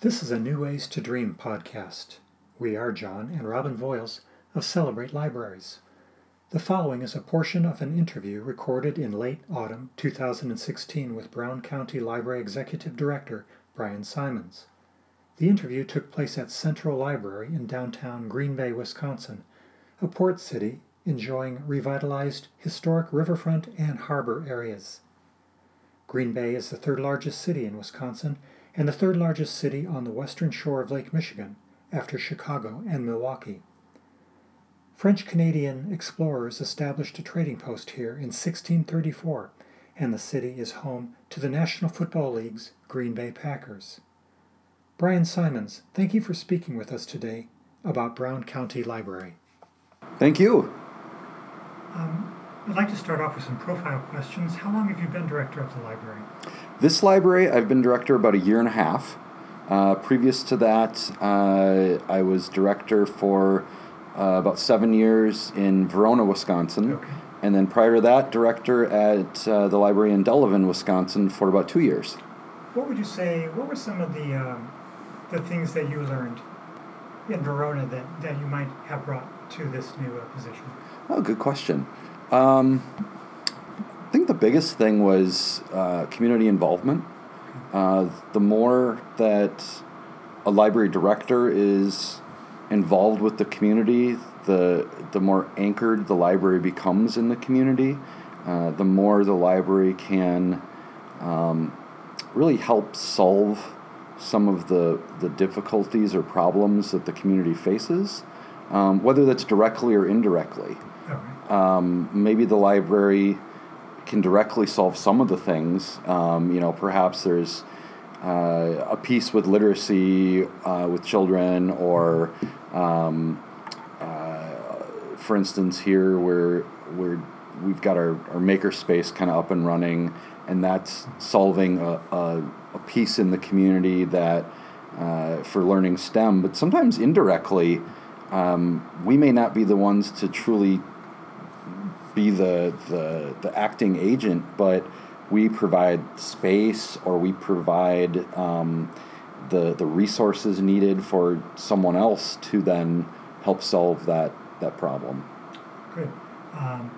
This is a New Ways to Dream podcast. We are John and Robin Voiles of Celebrate Libraries. The following is a portion of an interview recorded in late autumn 2016 with Brown County Library Executive Director Brian Simons. The interview took place at Central Library in downtown Green Bay, Wisconsin, a port city enjoying revitalized historic riverfront and harbor areas. Green Bay is the third largest city in Wisconsin and the third largest city on the western shore of Lake Michigan, after Chicago and Milwaukee. French Canadian explorers established a trading post here in 1634, and the city is home to the National Football League's Green Bay Packers. Brian Simons, thank you for speaking with us today about Brown County Library. Thank you. Um, I'd like to start off with some profile questions. How long have you been director of the library? This library, I've been director about a year and a half. Uh, previous to that, uh, I was director for uh, about seven years in Verona, Wisconsin. Okay. And then prior to that, director at uh, the library in Delavan, Wisconsin for about two years. What would you say, what were some of the, um, the things that you learned in Verona that, that you might have brought to this new uh, position? Oh, good question. Um, I think the biggest thing was uh, community involvement. Uh, the more that a library director is involved with the community, the the more anchored the library becomes in the community. Uh, the more the library can um, really help solve some of the, the difficulties or problems that the community faces, um, whether that's directly or indirectly. Um, maybe the library can directly solve some of the things. Um, you know, perhaps there's uh, a piece with literacy uh, with children, or um, uh, for instance, here where where we've got our, our maker space kind of up and running, and that's solving a, a, a piece in the community that uh, for learning STEM, but sometimes indirectly. Um, we may not be the ones to truly be the, the, the acting agent, but we provide space or we provide um, the, the resources needed for someone else to then help solve that, that problem. Good. Um,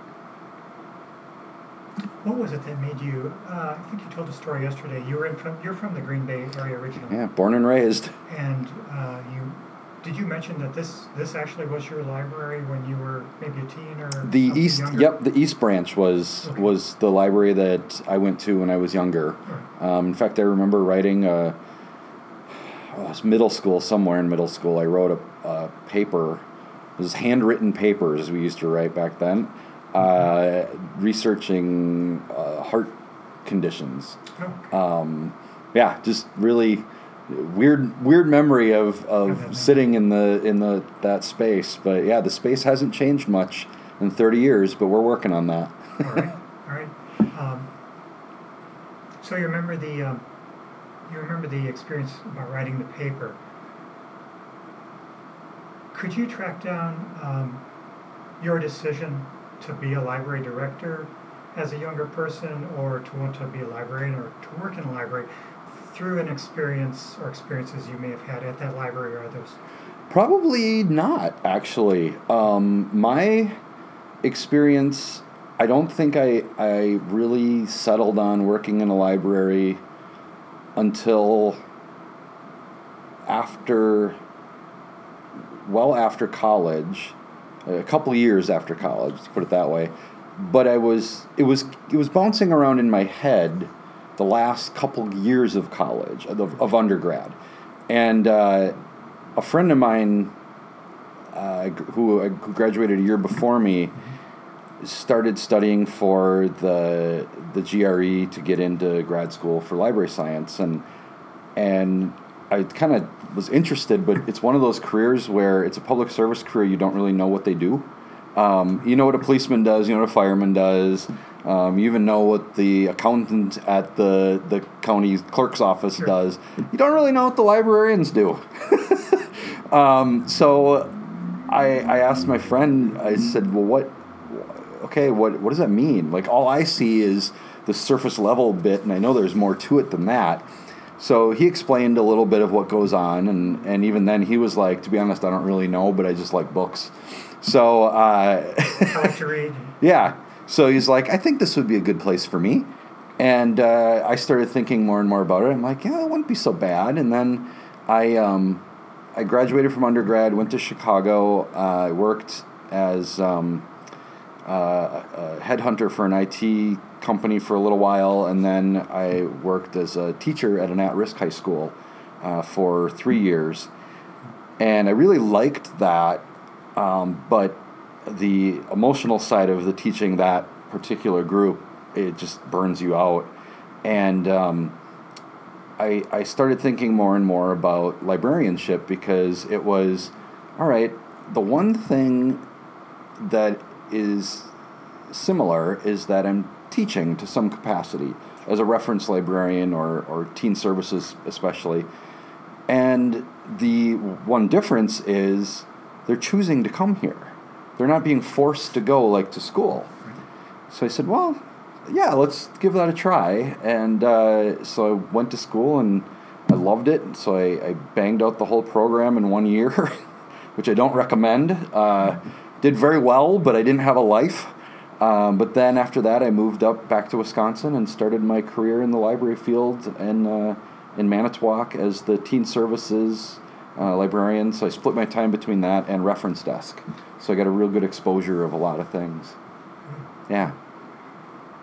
what was it that made you? Uh, I think you told a story yesterday. You were in from you're from the Green Bay area originally. Yeah, born and raised. And uh, you did you mention that this this actually was your library when you were maybe a teen or the east? younger? Yep, the East Branch was Okay. was the library that I went to when I was younger. Alright. Um, in fact, I remember writing a oh, it was middle school somewhere in middle school. I wrote a, a paper. It was handwritten papers we used to write back then, uh, researching uh, heart conditions. Okay. Um, yeah, just really weird weird memory of, of sitting in the in the that space. But yeah, the space hasn't changed much in 30 years, but we're working on that. all right. All right. Um, so you remember the um, you remember the experience about writing the paper. Could you track down um, your decision to be a library director as a younger person, or to want to be a librarian, or to work in a library through an experience or experiences you may have had at that library or others? Probably not, actually. Um, my experience, I don't think I, I really settled on working in a library until after, well, after college, a couple years after college, let's put it that way. But I was, it was, it was bouncing around in my head the last couple years of college, of, of undergrad. And, uh, a friend of mine uh, who, who graduated a year before me started studying for the the GRE to get into grad school for library science. And and I kind of was interested but it's one of those careers where it's a public service career you don't really know what they do. Um, you know what a policeman does you know what a fireman does um, you even know what the accountant at the the county clerk's office Sure. does you don't really know what the librarians do um, so I, I asked my friend, I said, well, what, okay, what, what does that mean? Like, all I see is the surface level bit, and I know there's more to it than that. So he explained a little bit of what goes on, and, and even then he was like, to be honest, I don't really know, but I just like books. So uh, I like to read. yeah, so he's like, I think this would be a good place for me, and uh, I started thinking more and more about it. I'm like, yeah, it wouldn't be so bad. And then I um, I graduated from undergrad, went to Chicago. Uh, I worked as um, uh, a headhunter for an IT company for a little while, and then I worked as a teacher at an at-risk high school uh, for three years, and I really liked that. Um, but the emotional side of the teaching that particular group, it just burns you out, and um, I I started thinking more and more about librarianship because it was, all right, the one thing that is similar is that I'm teaching to some capacity as a reference librarian or, or teen services, especially. And the one difference is they're choosing to come here. They're not being forced to go like to school. So I said, well, yeah, let's give that a try. And uh, so I went to school and I loved it. And So I, I banged out the whole program in one year, which I don't recommend. Uh, did very well, but I didn't have a life. Um, but then after that, I moved up back to Wisconsin and started my career in the library field in, uh, in Manitowoc as the teen services uh, librarian. So I split my time between that and reference desk. So I got a real good exposure of a lot of things. Yeah.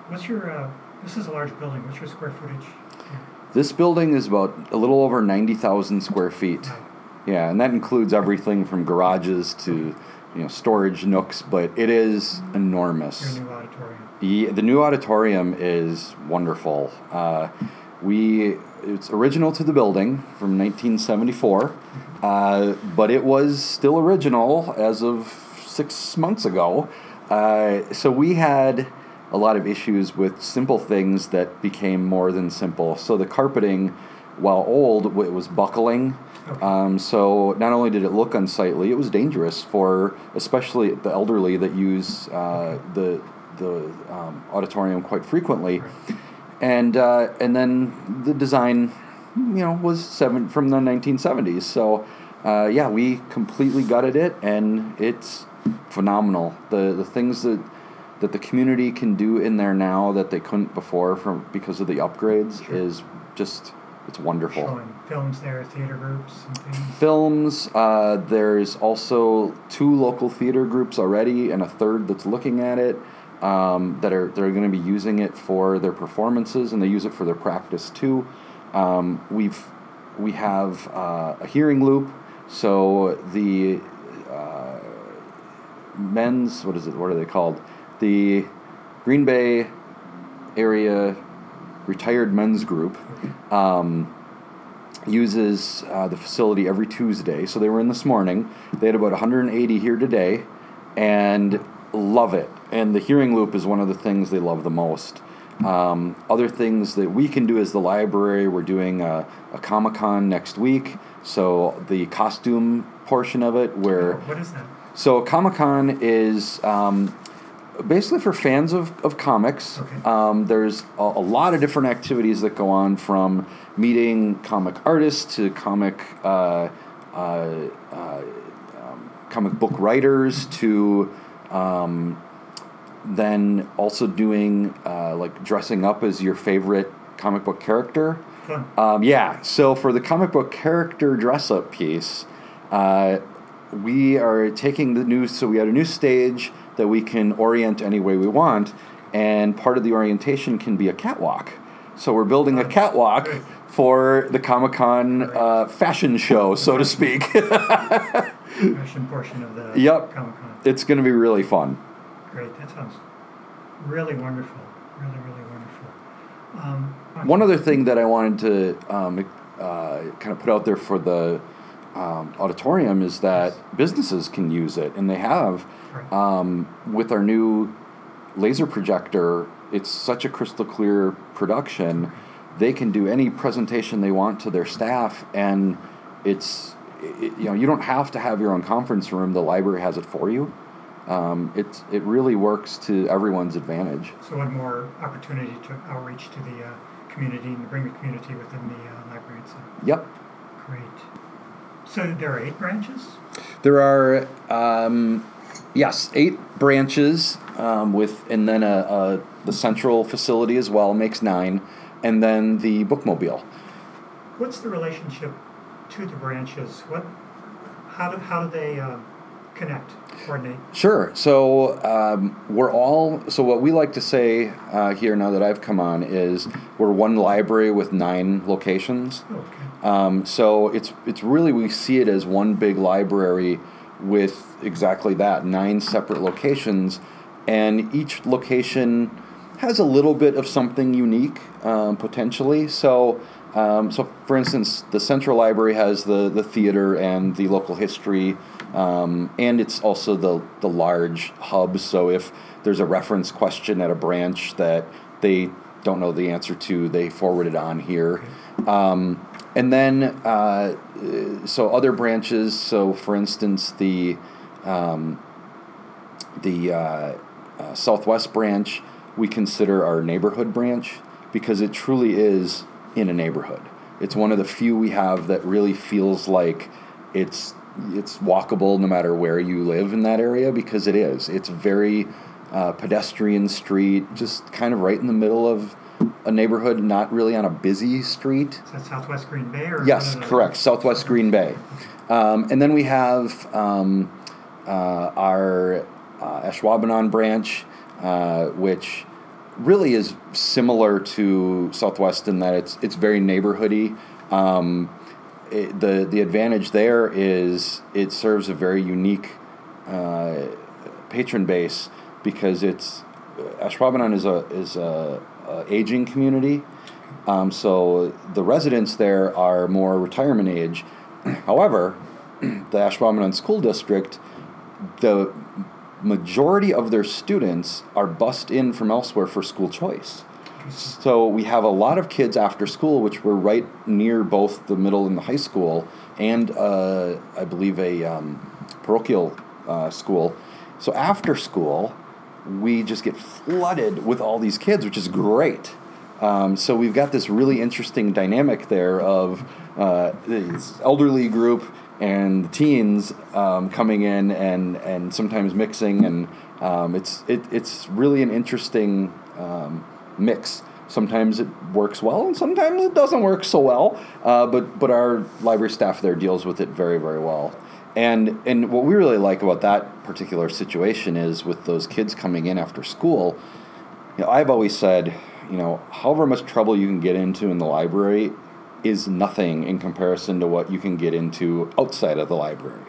What's your, uh, this is a large building, what's your square footage? This building is about a little over 90,000 square feet. Yeah, and that includes everything from garages to you know storage nooks, but it is enormous. Your new auditorium? Yeah, the new auditorium is wonderful. Uh, we it's original to the building from 1974, uh, but it was still original as of six months ago. Uh, so we had a lot of issues with simple things that became more than simple. So the carpeting, while old, it was buckling. Um, so not only did it look unsightly, it was dangerous for especially the elderly that use uh, the the um, auditorium quite frequently. And uh, and then the design, you know, was seven from the 1970s. So uh, yeah, we completely gutted it, and it's phenomenal. The the things that that the community can do in there now that they couldn't before from because of the upgrades Sure. is just it's wonderful Showing films there, theater groups and things? films. Uh, there's also two local theater groups already, and a third that's looking at it. Um, that are they're going to be using it for their performances, and they use it for their practice too. Um, we've we have uh, a hearing loop, so the uh, men's what is it? What are they called? The Green Bay area retired men's group um, uses uh, the facility every Tuesday. So they were in this morning. They had about 180 here today, and love it. And the hearing loop is one of the things they love the most. Um, other things that we can do as the library, we're doing a, a Comic Con next week. So the costume portion of it, where What is that? so Comic Con is um, basically for fans of, of comics. Okay. Um, there's a, a lot of different activities that go on from meeting comic artists to comic uh, uh, uh, um, comic book writers to um, then also doing uh, like dressing up as your favorite comic book character. Fun. Um, yeah, so for the comic book character dress up piece, uh, we are taking the new, so we had a new stage that we can orient any way we want, and part of the orientation can be a catwalk. So we're building a catwalk for the Comic Con uh, fashion show, so to speak. Fashion portion of the Yep. Comic Con. it's going to be really fun. Great, that sounds really wonderful, really, really wonderful. Um, One other thing that I wanted to um, uh, kind of put out there for the um, auditorium is that businesses can use it, and they have. Right. Um, with our new laser projector, it's such a crystal clear production. They can do any presentation they want to their staff, and it's it, you know you don't have to have your own conference room. The library has it for you. Um, it's it really works to everyone's advantage. So what more opportunity to outreach to the uh, community and to bring the community within the uh, library itself. Yep. Great. So there are eight branches? There are, um, yes, eight branches um, with, and then a, a, the central facility as well makes nine, and then the bookmobile. What's the relationship to the branches? What, how do, how do they uh, connect, coordinate? Sure. So um, we're all. So what we like to say uh, here now that I've come on is we're one library with nine locations. Okay. Um, so it's it's really we see it as one big library with exactly that nine separate locations, and each location has a little bit of something unique um, potentially. So. Um, so, for instance, the Central Library has the, the theater and the local history, um, and it's also the, the large hub. So, if there's a reference question at a branch that they don't know the answer to, they forward it on here. Um, and then, uh, so other branches, so for instance, the, um, the uh, uh, Southwest branch, we consider our neighborhood branch because it truly is in a neighborhood. It's one of the few we have that really feels like it's it's walkable no matter where you live in that area because it is. It's very uh, pedestrian street, just kind of right in the middle of a neighborhood, not really on a busy street. Is that Southwest Green Bay or? Yes, correct. Southwest Green Bay. Um, and then we have um, uh, our uh, Ashwaubenon branch, uh, which really is similar to Southwest in that it's it's very neighborhoody. Um, it, the the advantage there is it serves a very unique uh, patron base because it's Ashwaubenon is a is a, a aging community, um, so the residents there are more retirement age. However, the Ashwaubenon School District, the majority of their students are bussed in from elsewhere for school choice. So we have a lot of kids after school, which were right near both the middle and the high school, and uh, I believe a um, parochial uh, school. So after school, we just get flooded with all these kids, which is great. Um, so we've got this really interesting dynamic there of uh, this elderly group and the teens um, coming in and, and sometimes mixing, and um, it's it, it's really an interesting um, mix. Sometimes it works well, and sometimes it doesn't work so well. Uh, but but our library staff there deals with it very very well. And and what we really like about that particular situation is with those kids coming in after school. You know, I've always said, you know, however much trouble you can get into in the library is nothing in comparison to what you can get into outside of the library.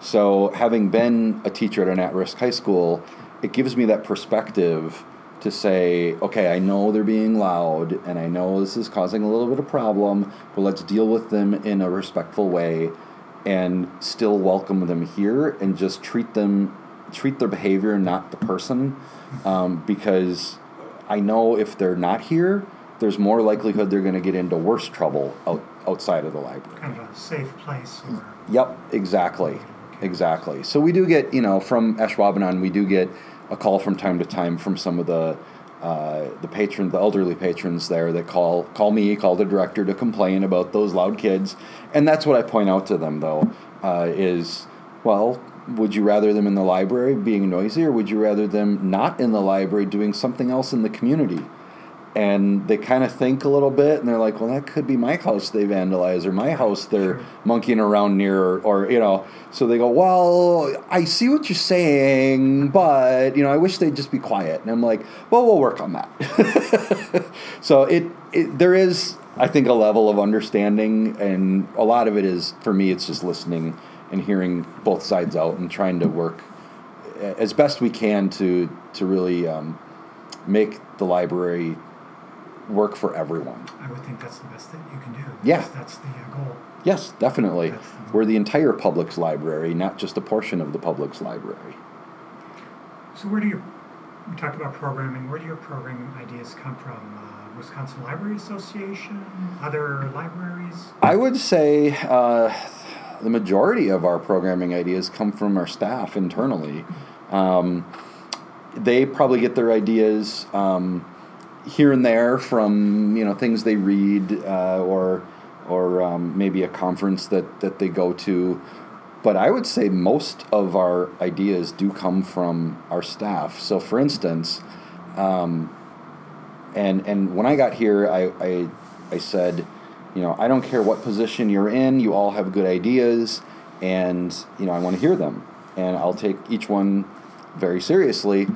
So, having been a teacher at an at risk high school, it gives me that perspective to say, okay, I know they're being loud and I know this is causing a little bit of problem, but let's deal with them in a respectful way and still welcome them here and just treat them treat their behavior not the person um, because I know if they're not here, there's more likelihood they're going to get into worse trouble out, outside of the library. Kind of a safe place. Or... Yep, exactly, exactly. So we do get, you know, from Ashwaubenon, we do get a call from time to time from some of the uh, the patron, the elderly patrons there that call call me, call the director to complain about those loud kids, and that's what I point out to them though uh, is, well, would you rather them in the library being noisy, or would you rather them not in the library doing something else in the community? And they kind of think a little bit and they're like well that could be my house they vandalize or my house they're monkeying around near or, or, you know. So they go well i see what you're saying but you know i wish they'd just be quiet. And i'm like well we'll work on that. So it, it there is i think a level of understanding and a lot of it is for me it's just listening and hearing both sides out and trying to work as best we can to to really um, make the library work for everyone. I would think that's the best thing you can do. Yeah. That's the uh, goal. Yes, definitely. The We're the entire public's library, not just a portion of the public's library. So where do you, you talked about programming, where do your programming ideas come from? Uh, Wisconsin Library Association, other libraries? I would say uh, the majority of our programming ideas come from our staff internally. Um, they probably get their ideas um, here and there from you know things they read uh, or or um, maybe a conference that that they go to. But I would say most of our ideas do come from our staff. So, for instance, um, and and when I got here, I, I I said, you know, I don't care what position you're in, you all have good ideas, and you know, I want to hear them, and I'll take each one very seriously.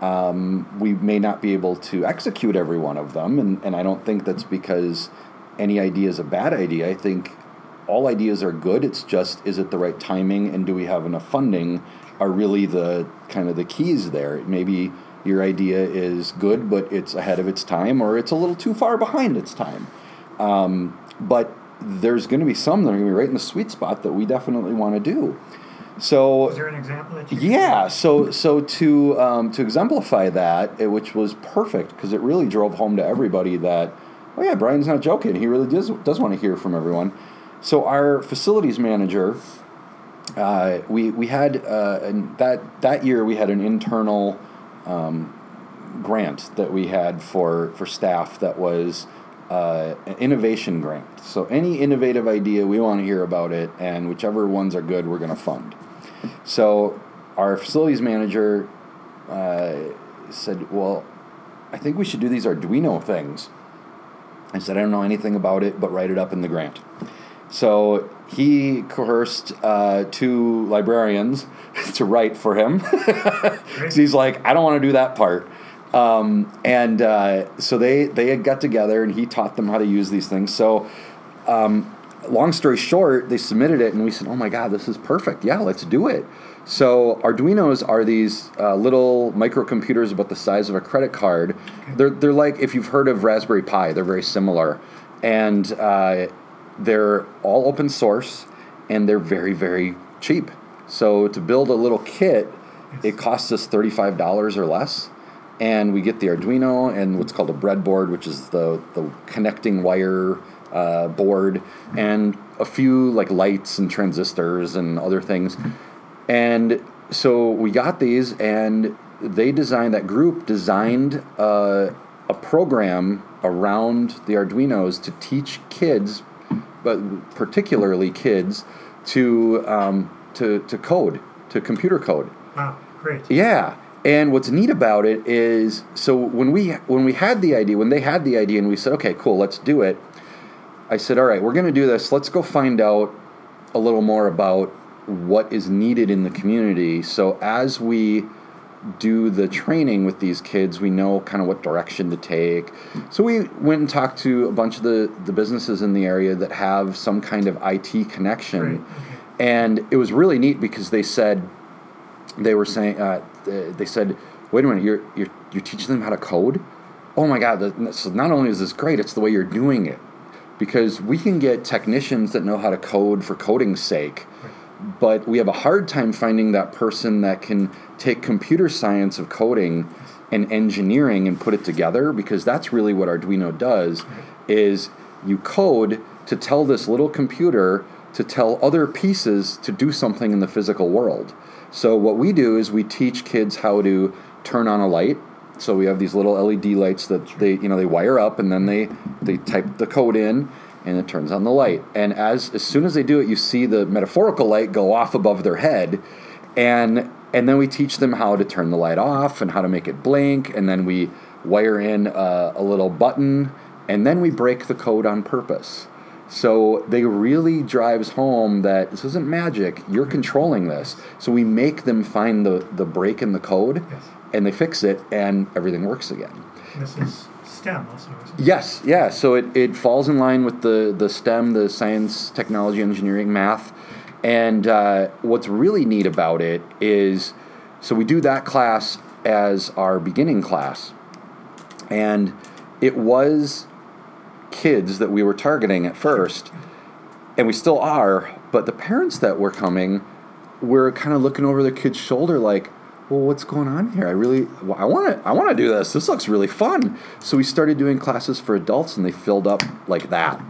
Um, we may not be able to execute every one of them, and, and I don't think that's because any idea is a bad idea. I think all ideas are good. It's just is it the right timing and do we have enough funding are really the kind of the keys there. Maybe your idea is good, but it's ahead of its time, or it's a little too far behind its time. Um, but there's going to be some that are going to be right in the sweet spot that we definitely want to do. So is there an example that you yeah, so so to um, to exemplify that, it, which was perfect because it really drove home to everybody that oh yeah, Brian's not joking. He really does does want to hear from everyone. So our facilities manager, uh, we we had uh, and that that year we had an internal um, grant that we had for for staff that was uh, an innovation grant. So any innovative idea, we want to hear about it, and whichever ones are good, we're going to fund. So our facilities manager uh, said, "Well, I think we should do these Arduino things." I said, "I don't know anything about it, but write it up in the grant." So he coerced uh, two librarians to write for him. he's like, I don't want to do that part. Um, and uh, so they they had got together, and he taught them how to use these things. So, um, long story short, they submitted it, and we said, "Oh my God, this is perfect! Yeah, let's do it." So Arduinos are these uh, little microcomputers about the size of a credit card. They're they're like if you've heard of Raspberry Pi, they're very similar, and uh, they're all open source, and they're very very cheap. So to build a little kit, it costs us thirty five dollars or less and we get the Arduino and what's called a breadboard, which is the the connecting wire uh, board, and a few like lights and transistors and other things. And so we got these, and they designed that group designed uh, a program around the Arduinos to teach kids, but particularly kids, to um, to to code, to computer code. Wow, great. Yeah. And what's neat about it is, so when we when we had the idea, when they had the idea, and we said, okay, cool, let's do it. I said, all right, we're going to do this. Let's go find out a little more about what is needed in the community. So as we do the training with these kids, we know kind of what direction to take. So we went and talked to a bunch of the, the businesses in the area that have some kind of IT connection. Okay. And it was really neat because they said, they were saying, uh, they said, wait a minute, you're, you're, you're teaching them how to code? Oh my God, so not only is this great, it's the way you're doing it. Because we can get technicians that know how to code for coding's sake, but we have a hard time finding that person that can take computer science of coding and engineering and put it together because that's really what Arduino does is you code to tell this little computer to tell other pieces to do something in the physical world. So what we do is we teach kids how to turn on a light. So we have these little LED lights that they you know they wire up and then they they type the code in and it turns on the light. And as as soon as they do it, you see the metaphorical light go off above their head, and and then we teach them how to turn the light off and how to make it blink, and then we wire in a, a little button, and then we break the code on purpose. So they really drives home that this isn't magic. You're controlling this. So we make them find the the break in the code, Yes. And they fix it, and everything works again. This is STEM also, isn't it? Yes, yeah. So it, it falls in line with the, the STEM, the science, technology, engineering, math. And uh, what's really neat about it is so we do that class as our beginning class. And it was kids that we were targeting at first, and we still are, but the parents that were coming were kind of looking over the kid's shoulder like, well, what's going on here? I really, well, I want to, I want to do this. This looks really fun. So we started doing classes for adults, and they filled up like that.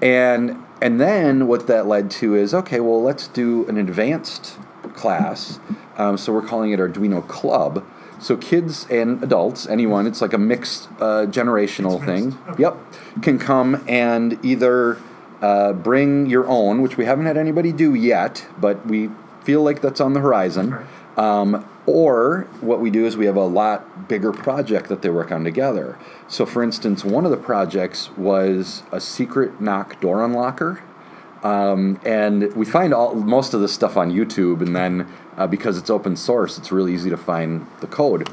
And and then what that led to is okay. Well, let's do an advanced class. Um, so we're calling it Arduino Club, So kids and adults, anyone, it's like a mixed uh, generational It's thing. okay. Yep, can come and either uh, bring your own, which we haven't had anybody do yet, but we feel like that's on the horizon. Um, or what we do is we have a lot bigger project that they work on together. So, for instance, one of the projects was a secret knock door unlocker. Um, and we find all most of this stuff on YouTube, and then uh, because it's open source, it's really easy to find the code.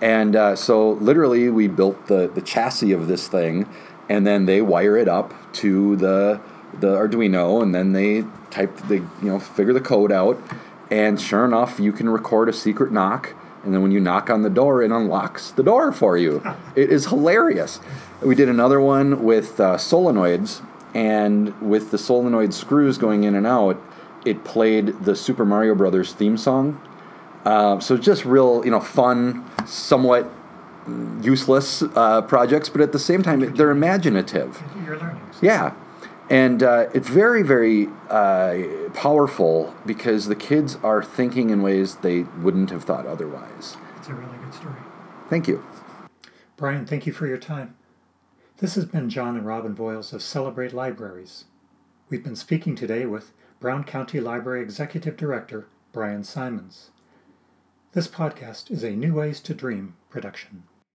And uh, so, literally, we built the, the chassis of this thing, and then they wire it up to the the Arduino, and then they type they you know figure the code out, and sure enough, you can record a secret knock, and then when you knock on the door, it unlocks the door for you. It is hilarious. We did another one with uh, solenoids, and with the solenoid screws going in and out, it played the Super Mario Brothers theme song. Uh, so just real, you know, fun, somewhat useless uh, projects, but at the same time, they're imaginative. You're learning. Yeah. And uh, it's very, very uh, powerful because the kids are thinking in ways they wouldn't have thought otherwise. It's a really good story. Thank you. Brian, thank you for your time. This has been John and Robin Voiles of Celebrate Libraries. We've been speaking today with Brown County Library Executive Director Brian Simons. This podcast is a New Ways to Dream production.